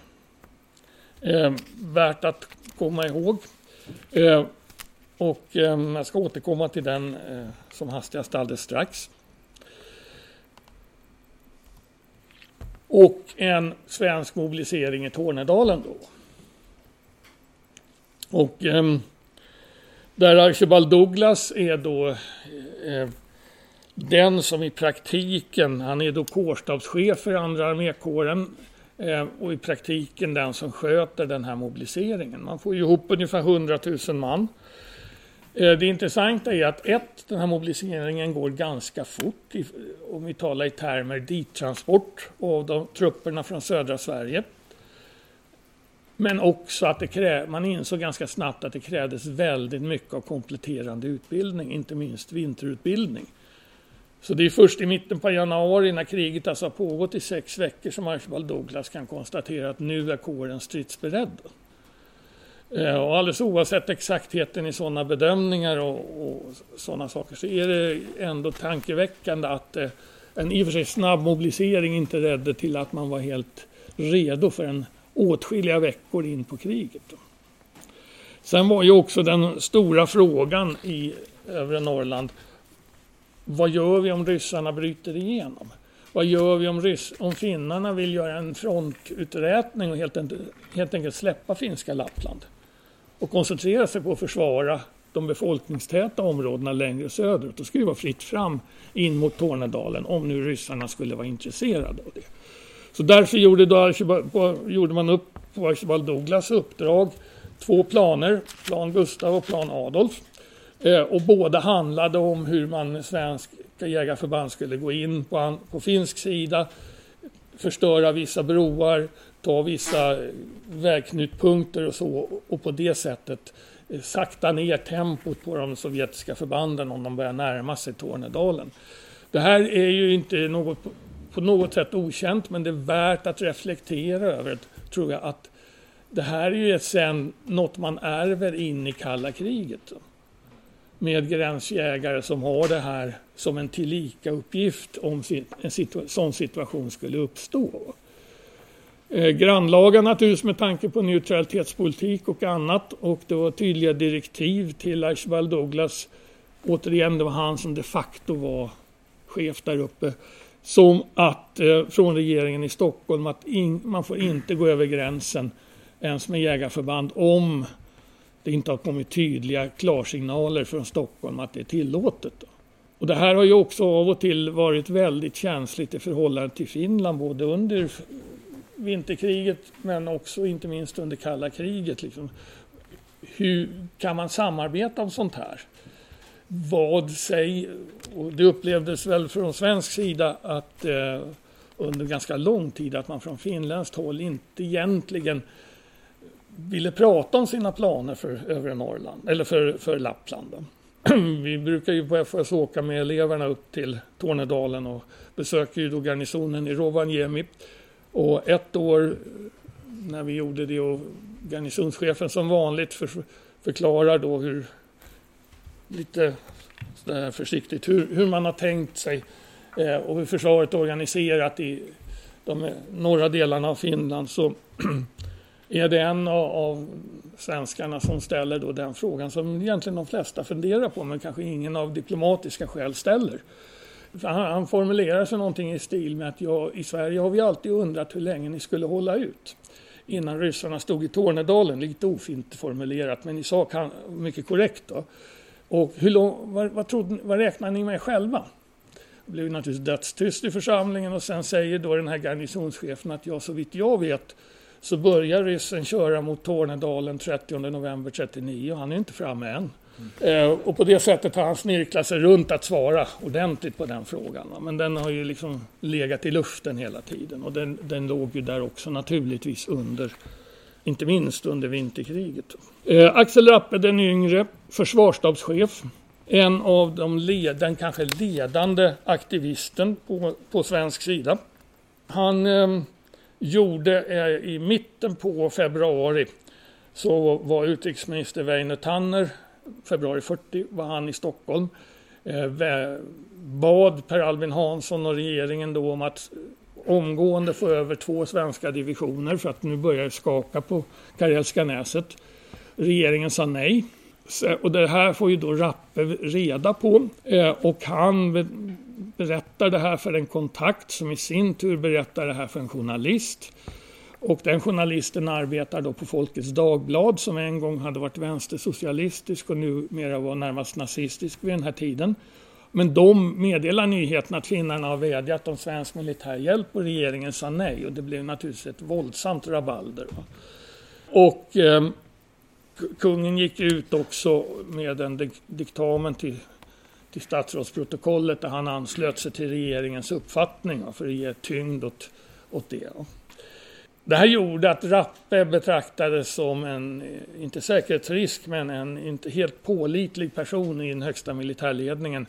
Eh, värt att komma ihåg. Eh, och eh, jag ska återkomma till den eh, som hastigast alldeles strax. Och en svensk mobilisering i Tornedalen då. Och ehm, där Archibald Douglas är då eh, den som i praktiken, han är då kårstabschef för andra armékåren Eh, och i praktiken den som sköter den här mobiliseringen. Man får ihop ungefär 100 000 man. Eh, det intressanta är att ett, den här mobiliseringen går ganska fort om vi talar i termer dittransport av de trupperna från södra Sverige. Men också att det krä, man insåg ganska snabbt att det krävdes väldigt mycket av kompletterande utbildning, inte minst vinterutbildning. Så det är först i mitten på januari när kriget alltså har pågått i sex veckor som Archibald Douglas kan konstatera att nu är kåren stridsberedd. Eh, och alldeles oavsett exaktheten i sådana bedömningar och, och sådana saker så är det ändå tankeväckande att eh, en i och för sig snabb mobilisering inte ledde till att man var helt redo för en åtskilliga veckor in på kriget. Sen var ju också den stora frågan i övre Norrland vad gör vi om ryssarna bryter igenom? Vad gör vi om, ryss, om finnarna vill göra en frontuträtning och helt, helt enkelt släppa finska Lappland? Och koncentrera sig på att försvara de befolkningstäta områdena längre söderut. Då skulle det vara fritt fram in mot Tornedalen om nu ryssarna skulle vara intresserade av det. Så därför gjorde, då gjorde man upp på Archibald Douglas uppdrag två planer, plan Gustav och plan Adolf. Eh, och båda handlade om hur man svenska jägarförband skulle gå in på, på finsk sida, förstöra vissa broar, ta vissa eh, vägknutpunkter och så och på det sättet eh, sakta ner tempot på de sovjetiska förbanden om de börjar närma sig Tornedalen. Det här är ju inte något på något sätt okänt men det är värt att reflektera över, tror jag, att det här är ju sen något man ärver in i kalla kriget. Med gränsjägare som har det här som en tillika uppgift om en situ sån situation skulle uppstå. Eh, grannlaga naturligtvis med tanke på neutralitetspolitik och annat och det var tydliga direktiv till Archibald Douglas. Återigen, det var han som de facto var chef där uppe. Som att eh, från regeringen i Stockholm att in, man får inte gå över gränsen ens med jägarförband om det inte har kommit tydliga klarsignaler från Stockholm att det är tillåtet. Och det här har ju också av och till varit väldigt känsligt i förhållande till Finland både under vinterkriget men också inte minst under kalla kriget. Liksom. Hur kan man samarbeta om sånt här? Vad säger... Och det upplevdes väl från svensk sida att eh, under ganska lång tid att man från finländskt håll inte egentligen ville prata om sina planer för övre Norrland, eller för, för Lappland. Vi brukar ju på FHS åka med eleverna upp till Tornedalen och besöker ju då garnisonen i Rovaniemi. Och ett år när vi gjorde det och garnisonschefen som vanligt för, förklarar då hur lite försiktigt hur, hur man har tänkt sig eh, och hur försvaret är organiserat i de norra delarna av Finland så är det en av svenskarna som ställer då den frågan som egentligen de flesta funderar på men kanske ingen av diplomatiska skäl ställer. Han, han formulerar sig någonting i stil med att ja i Sverige har vi alltid undrat hur länge ni skulle hålla ut innan ryssarna stod i Tornedalen. Lite ofint formulerat men i sak mycket korrekt. Då. Och hur lång, vad, vad, trodde, vad räknar ni med själva? Det blev naturligtvis dödstyst i församlingen och sen säger då den här garnisonschefen att ja, så vitt jag vet så börjar ryssen köra mot Tornedalen 30 november 39 och han är inte framme än. Mm. Eh, och på det sättet har han snirklat sig runt att svara ordentligt på den frågan. Va? Men den har ju liksom legat i luften hela tiden och den, den låg ju där också naturligtvis under, inte minst under vinterkriget. Eh, Axel Rappe den yngre, försvarsstabschef, en av de led, den kanske ledande aktivisten på, på svensk sida. Han eh, gjorde eh, i mitten på februari så var utrikesminister Väinö Tanner, februari 40 var han i Stockholm, eh, bad Per Albin Hansson och regeringen då om att omgående få över två svenska divisioner för att nu börjar det skaka på Karelska näset. Regeringen sa nej. Och det här får ju då Rappe reda på eh, och han berättar det här för en kontakt som i sin tur berättar det här för en journalist. Och den journalisten arbetar då på Folkets Dagblad som en gång hade varit vänstersocialistisk och numera var närmast nazistisk vid den här tiden. Men de meddelar nyheten att finnarna har vädjat om svensk militär hjälp och regeringen sa nej och det blev naturligtvis ett våldsamt rabalder. Och eh, kungen gick ut också med en diktamen till till statsrådsprotokollet där han anslöt sig till regeringens uppfattning för att ge tyngd åt, åt det. Det här gjorde att Rappe betraktades som en, inte säkerhetsrisk, men en inte helt pålitlig person i den högsta militärledningen.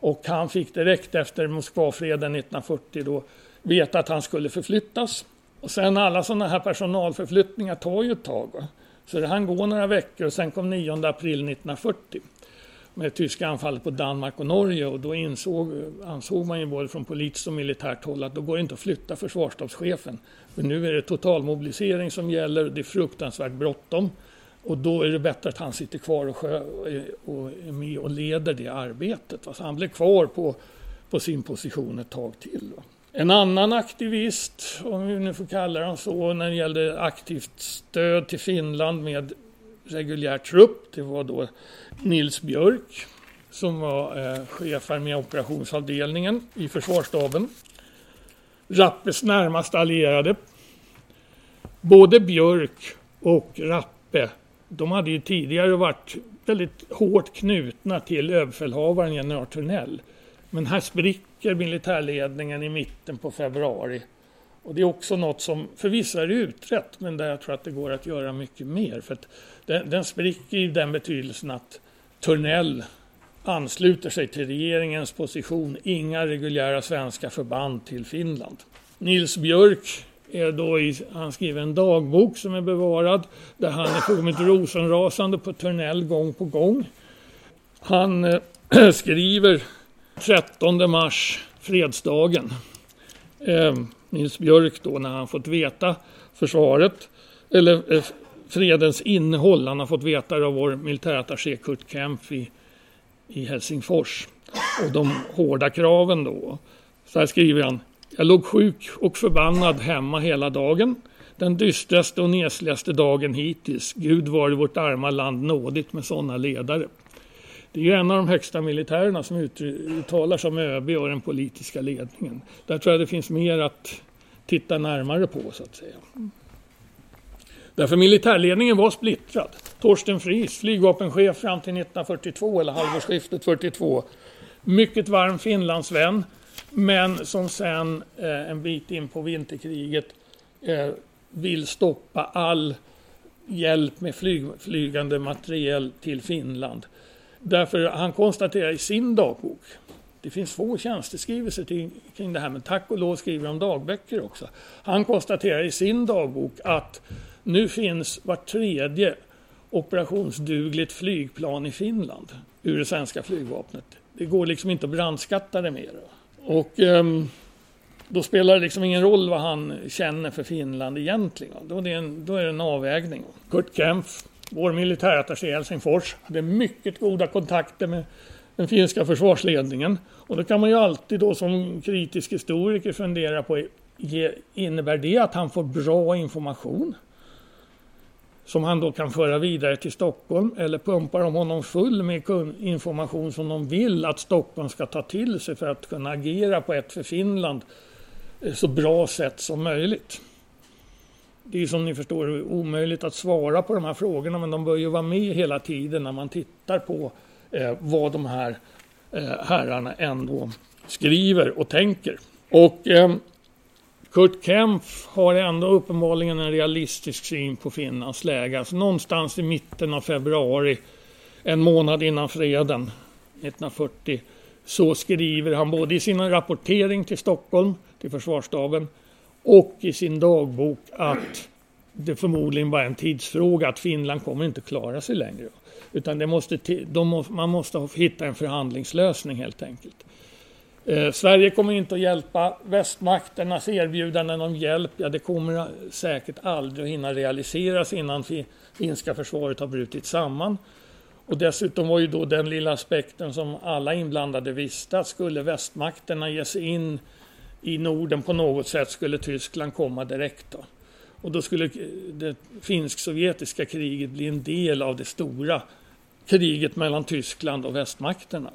Och han fick direkt efter Moskvafreden 1940 då veta att han skulle förflyttas. Och sen alla sådana här personalförflyttningar tar ju ett tag. Va? Så det han går några veckor och sen kom 9 april 1940 med tyska anfallet på Danmark och Norge och då insåg, ansåg man ju både från politiskt och militärt håll att då går det inte att flytta försvarsstabschefen. För nu är det totalmobilisering som gäller, det är fruktansvärt bråttom och då är det bättre att han sitter kvar och, sjö, och är med och leder det arbetet. Så han blev kvar på, på sin position ett tag till. En annan aktivist, om vi nu får kalla honom så, när det gällde aktivt stöd till Finland med reguljär trupp, det var då Nils Björk som var eh, chef med operationsavdelningen i försvarsstaben. Rappes närmast allierade. Både Björk och Rappe, de hade ju tidigare varit väldigt hårt knutna till överbefälhavaren general Thörnell. Men här spricker militärledningen i mitten på februari. Och det är också något som för vissa är utrett, men där jag tror att det går att göra mycket mer. För att den, den spricker i den betydelsen att Törnell ansluter sig till regeringens position, inga reguljära svenska förband till Finland. Nils Björk är då i, han skriver en dagbok som är bevarad där han är fullkomligt rosenrasande på Törnell gång på gång. Han äh, skriver 13 mars, fredsdagen. Eh, Nils Björk då när han fått veta försvaret, eller eh, fredens innehåll. Han har fått veta det av vår militärattaché Kurt Kempf i, i Helsingfors. Och de hårda kraven då. Så här skriver han. Jag låg sjuk och förbannad hemma hela dagen. Den dystraste och nesligaste dagen hittills. Gud var i vårt arma land nådigt med sådana ledare. Det är ju en av de högsta militärerna som uttalar som ÖB och den politiska ledningen. Där tror jag det finns mer att titta närmare på så att säga. Därför militärledningen var splittrad. Torsten Fries, flygvapenchef fram till 1942 eller halvårsskiftet 42. Mycket varm Finlandsvän. Men som sen eh, en bit in på vinterkriget eh, vill stoppa all hjälp med flyg, flygande materiel till Finland. Därför han konstaterar i sin dagbok, det finns få tjänsteskrivelser till, kring det här, men tack och lov skriver de dagböcker också. Han konstaterar i sin dagbok att nu finns var tredje operationsdugligt flygplan i Finland ur det svenska flygvapnet. Det går liksom inte att brandskatta det mer. Och um, då spelar det liksom ingen roll vad han känner för Finland egentligen. Då är det en, då är det en avvägning. Kurt Kempf, vår militärattaché i Helsingfors, hade mycket goda kontakter med den finska försvarsledningen. Och då kan man ju alltid då som kritisk historiker fundera på, innebär det att han får bra information? som han då kan föra vidare till Stockholm eller pumpar de honom full med information som de vill att Stockholm ska ta till sig för att kunna agera på ett för Finland eh, så bra sätt som möjligt. Det är som ni förstår omöjligt att svara på de här frågorna men de bör ju vara med hela tiden när man tittar på eh, vad de här eh, herrarna ändå skriver och tänker. Och eh, Kurt Kempf har ändå uppenbarligen en realistisk syn på Finlands läge. Alltså någonstans i mitten av februari, en månad innan freden 1940, så skriver han både i sin rapportering till Stockholm, till försvarsstaben, och i sin dagbok att det förmodligen bara är en tidsfråga, att Finland kommer inte klara sig längre. Utan det måste, de, man måste hitta en förhandlingslösning helt enkelt. Eh, Sverige kommer inte att hjälpa. Västmakternas erbjudanden om hjälp, ja det kommer säkert aldrig att hinna realiseras innan finska försvaret har brutit samman. Och dessutom var ju då den lilla aspekten som alla inblandade visste att skulle västmakterna ge sig in i Norden på något sätt skulle Tyskland komma direkt. Då. Och då skulle det finsk-sovjetiska kriget bli en del av det stora kriget mellan Tyskland och västmakterna.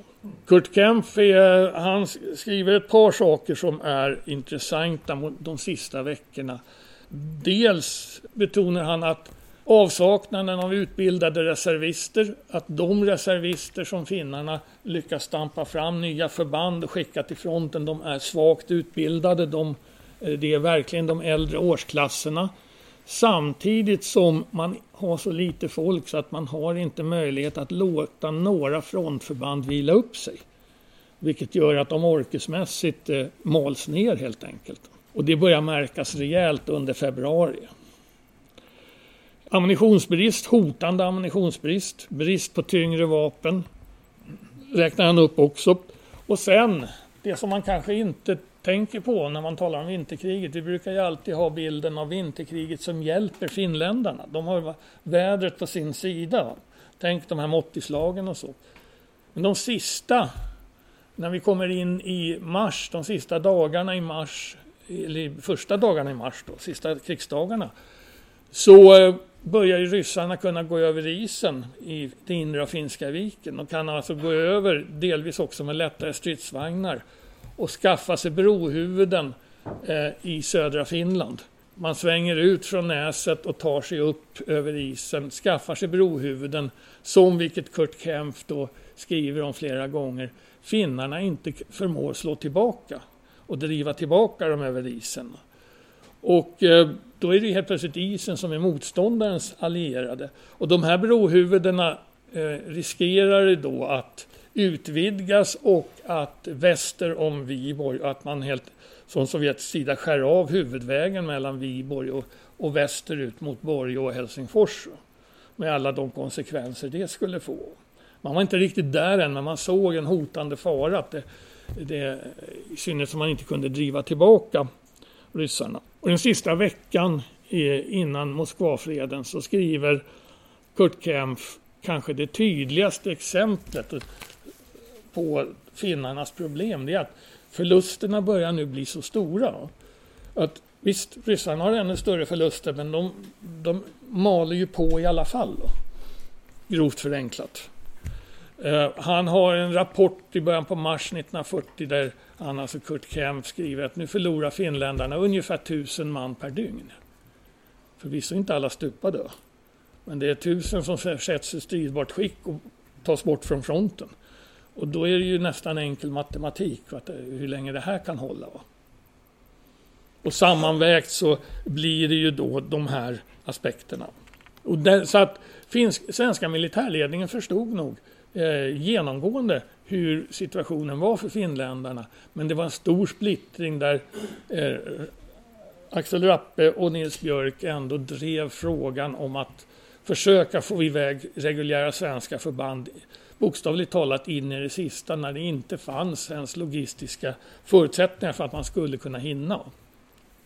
Kurt Kempf är, han skriver ett par saker som är intressanta de sista veckorna. Dels betonar han att avsaknaden av utbildade reservister, att de reservister som finnarna lyckas stampa fram nya förband och skicka till fronten, de är svagt utbildade. De, eh, det är verkligen de äldre årsklasserna. Samtidigt som man har så lite folk så att man har inte möjlighet att låta några frontförband vila upp sig. Vilket gör att de orkesmässigt eh, mals ner helt enkelt. Och det börjar märkas rejält under februari. Ammunitionsbrist, hotande ammunitionsbrist, brist på tyngre vapen räknar han upp också. Och sen, det som man kanske inte tänker på när man talar om vinterkriget. Vi brukar ju alltid ha bilden av vinterkriget som hjälper finländarna. De har vädret på sin sida. Tänk de här måttislagen och så. Men de sista, när vi kommer in i mars, de sista dagarna i mars, eller första dagarna i mars då, sista krigsdagarna, så eh, börjar ju ryssarna kunna gå över isen i det inre av Finska viken. De kan alltså gå över, delvis också med lättare stridsvagnar, och skaffa sig brohuvuden eh, i södra Finland. Man svänger ut från näset och tar sig upp över isen, skaffar sig brohuvuden, som vilket Kurt Kempf då skriver om flera gånger, finnarna inte förmår slå tillbaka och driva tillbaka dem över isen. Och eh, då är det helt plötsligt isen som är motståndarens allierade. Och de här brohuvudena eh, riskerar då att utvidgas och att väster om Viborg, att man helt från Sovjets sida skär av huvudvägen mellan Viborg och, och västerut mot Borg och Helsingfors. Med alla de konsekvenser det skulle få. Man var inte riktigt där än, men man såg en hotande fara. Att det, det, I synnerhet som man inte kunde driva tillbaka ryssarna. Och den sista veckan innan Moskvafreden så skriver Kurt Kempf kanske det tydligaste exemplet på finnarnas problem. Det är att förlusterna börjar nu bli så stora. Att Visst, ryssarna har ännu större förluster men de, de maler ju på i alla fall. Då. Grovt förenklat. Eh, han har en rapport i början på mars 1940 där han, alltså Kurt Kempf, skriver att nu förlorar finländarna ungefär tusen man per dygn. Förvisso inte alla stupade. Men det är tusen som sätts i stridbart skick och tas bort från fronten. Och då är det ju nästan enkel matematik att, eh, hur länge det här kan hålla. Va? Och sammanvägt så blir det ju då de här aspekterna. Och där, så att finsk, svenska militärledningen förstod nog eh, genomgående hur situationen var för finländarna. Men det var en stor splittring där eh, Axel Rappe och Nils Björk ändå drev frågan om att försöka få iväg reguljära svenska förband bokstavligt talat in i det sista när det inte fanns ens logistiska förutsättningar för att man skulle kunna hinna.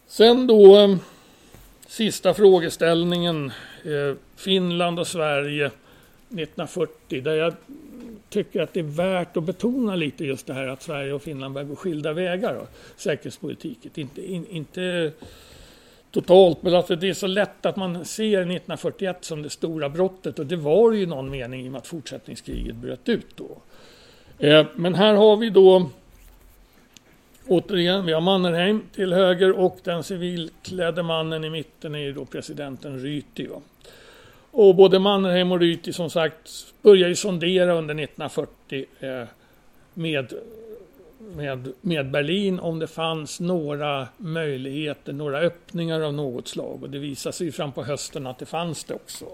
Sen då eh, sista frågeställningen. Eh, Finland och Sverige 1940 där jag tycker att det är värt att betona lite just det här att Sverige och Finland börjar gå skilda vägar. Då, säkerhetspolitiken. Inte, in, inte totalt. Men alltså det är så lätt att man ser 1941 som det stora brottet och det var ju någon mening i och med att fortsättningskriget bröt ut då. Eh, men här har vi då återigen, vi har Mannerheim till höger och den civilklädde mannen i mitten är ju då presidenten Ryti. Va? Och både Mannerheim och Ryti som sagt började ju sondera under 1940 eh, med med, med Berlin om det fanns några möjligheter, några öppningar av något slag. Och det visade sig fram på hösten att det fanns det också.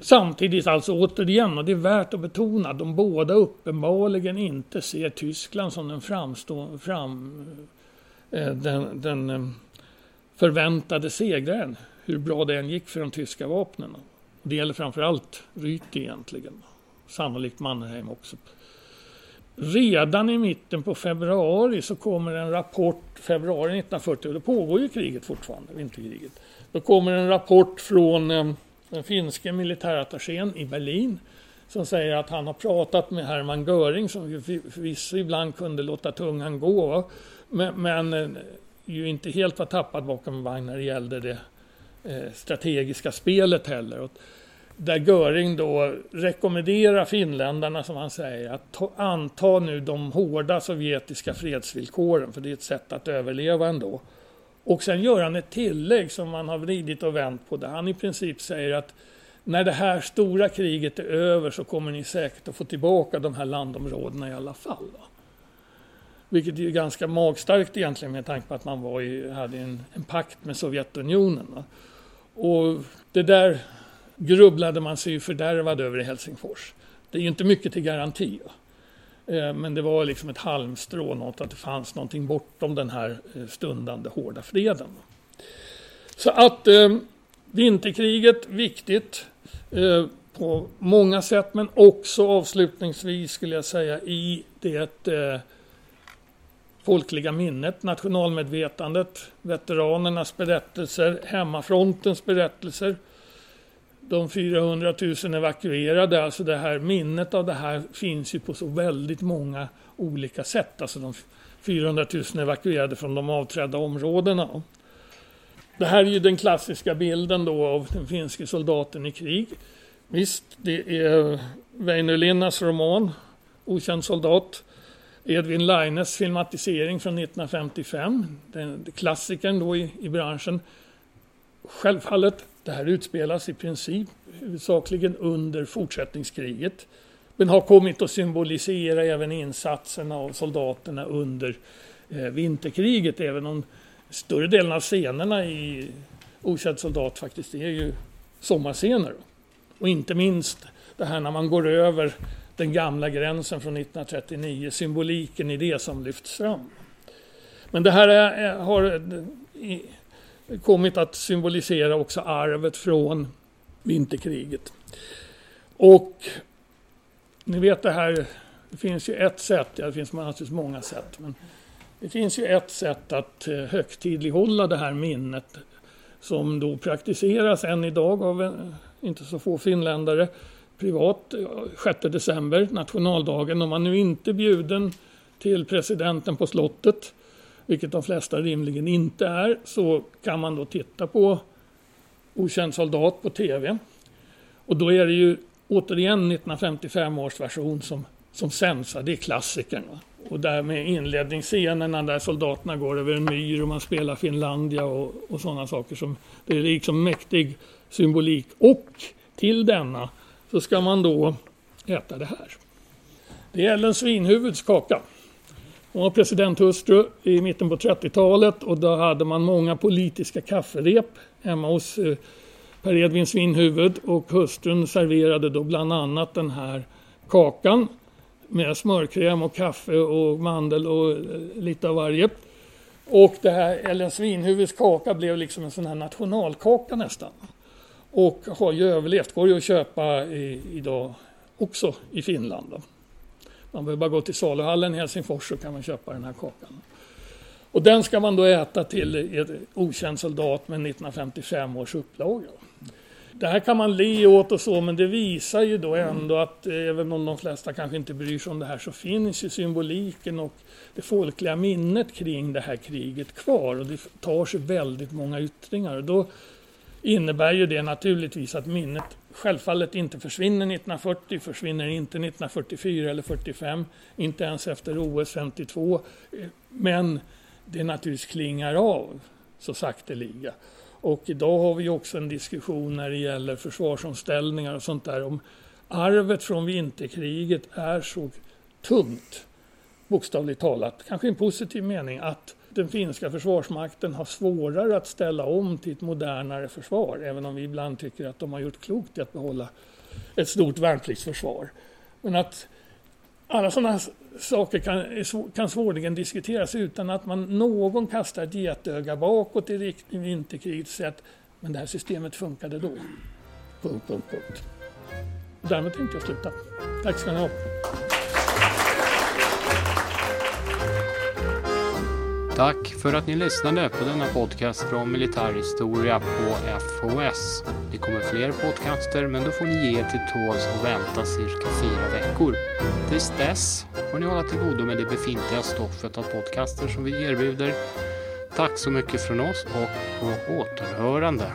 Samtidigt alltså återigen, och det är värt att betona, de båda uppenbarligen inte ser Tyskland som den framstå, fram, eh, den, den eh, förväntade segraren. Hur bra det än gick för de tyska vapnen. Det gäller framförallt Ryti egentligen. Sannolikt Mannerheim också. Redan i mitten på februari så kommer en rapport, februari 1940, och det pågår ju kriget fortfarande, vinterkriget. Då kommer en rapport från eh, den finske militärattachén i Berlin som säger att han har pratat med Hermann Göring som förvisso ibland kunde låta tungan gå men, men eh, ju inte helt var tappad bakom vagn när det gällde det eh, strategiska spelet heller där Göring då rekommenderar finländarna, som han säger, att ta, anta nu de hårda sovjetiska fredsvillkoren, för det är ett sätt att överleva ändå. Och sen gör han ett tillägg som man har vridit och vänt på, där han i princip säger att när det här stora kriget är över så kommer ni säkert att få tillbaka de här landområdena i alla fall. Då. Vilket är ganska magstarkt egentligen med tanke på att man var i, hade en, en pakt med Sovjetunionen. Då. Och det där grubblade man sig fördärvad över i Helsingfors. Det är ju inte mycket till garanti. Eh, men det var liksom ett halmstrå, något att det fanns någonting bortom den här eh, stundande hårda freden. Så att eh, vinterkriget, viktigt eh, på många sätt, men också avslutningsvis skulle jag säga i det eh, folkliga minnet, nationalmedvetandet, veteranernas berättelser, hemmafrontens berättelser. De 400 000 evakuerade, alltså det här minnet av det här finns ju på så väldigt många olika sätt. Alltså de 400 000 evakuerade från de avträdda områdena. Det här är ju den klassiska bilden då av den finske soldaten i krig. Visst, det är Väinö Linnas roman Okänd soldat. Edvin Laines filmatisering från 1955, den, klassikern då i, i branschen. Självfallet, det här utspelas i princip huvudsakligen under fortsättningskriget men har kommit att symbolisera även insatserna av soldaterna under eh, vinterkriget även om större delen av scenerna i Okänd soldat faktiskt är ju sommarscener. Och inte minst det här när man går över den gamla gränsen från 1939, symboliken i det som lyfts fram. Men det här är, har kommit att symbolisera också arvet från vinterkriget. Och ni vet det här, det finns ju ett sätt, ja det finns naturligtvis många sätt, men det finns ju ett sätt att eh, högtidlighålla det här minnet som då praktiseras än idag av eh, inte så få finländare privat eh, 6 december, nationaldagen. Om man nu inte är bjuden till presidenten på slottet, vilket de flesta rimligen inte är, så kan man då titta på Okänd soldat på tv. Och då är det ju återigen 1955 års version som, som sänds, det är klassikern. Och där med inledningsscenerna där soldaterna går över en myr och man spelar Finlandia och, och sådana saker. som Det är liksom mäktig symbolik. Och till denna så ska man då äta det här. Det är Ellen Svinhuvuds kaka. Hon var presidenthustru i mitten på 30-talet och då hade man många politiska kafferep hemma hos eh, Per Edvin Svinhuvud och hustrun serverade då bland annat den här kakan med smörkräm och kaffe och mandel och eh, lite av varje. Och det här Ellen Svinhuvuds kaka blev liksom en sån här nationalkaka nästan. Och har ju överlevt, går ju att köpa i, idag också i Finland. Då. Man behöver bara gå till saluhallen i Helsingfors så kan man köpa den här kakan. Och den ska man då äta till ett okänd soldat med 1955 års upplaga. Det här kan man le åt och så, men det visar ju då ändå att eh, även om de flesta kanske inte bryr sig om det här så finns ju symboliken och det folkliga minnet kring det här kriget kvar och det tar sig väldigt många yttringar. Och då innebär ju det naturligtvis att minnet självfallet inte försvinner 1940, försvinner inte 1944 eller 45, inte ens efter OS 52. Men det naturligtvis klingar av så sakteliga. Och idag har vi också en diskussion när det gäller försvarsomställningar och sånt där om arvet från vinterkriget är så tungt, bokstavligt talat, kanske i en positiv mening, att den finska försvarsmakten har svårare att ställa om till ett modernare försvar, även om vi ibland tycker att de har gjort klokt i att behålla ett stort värnpliktsförsvar. Men att alla sådana saker kan, kan svårligen diskuteras utan att man någon kastar ett getöga bakåt i riktning vinterkriget och säger att men det här systemet funkade då. Punkt, punkt, punkt. Därmed tänkte jag sluta. Tack ska ni ha. Tack för att ni lyssnade på denna podcast från Militärhistoria på FOS. Det kommer fler podcaster men då får ni ge er till tåls och vänta cirka fyra veckor. Tills dess får ni hålla till godo med det befintliga stoffet av podcaster som vi erbjuder. Tack så mycket från oss och på återhörande.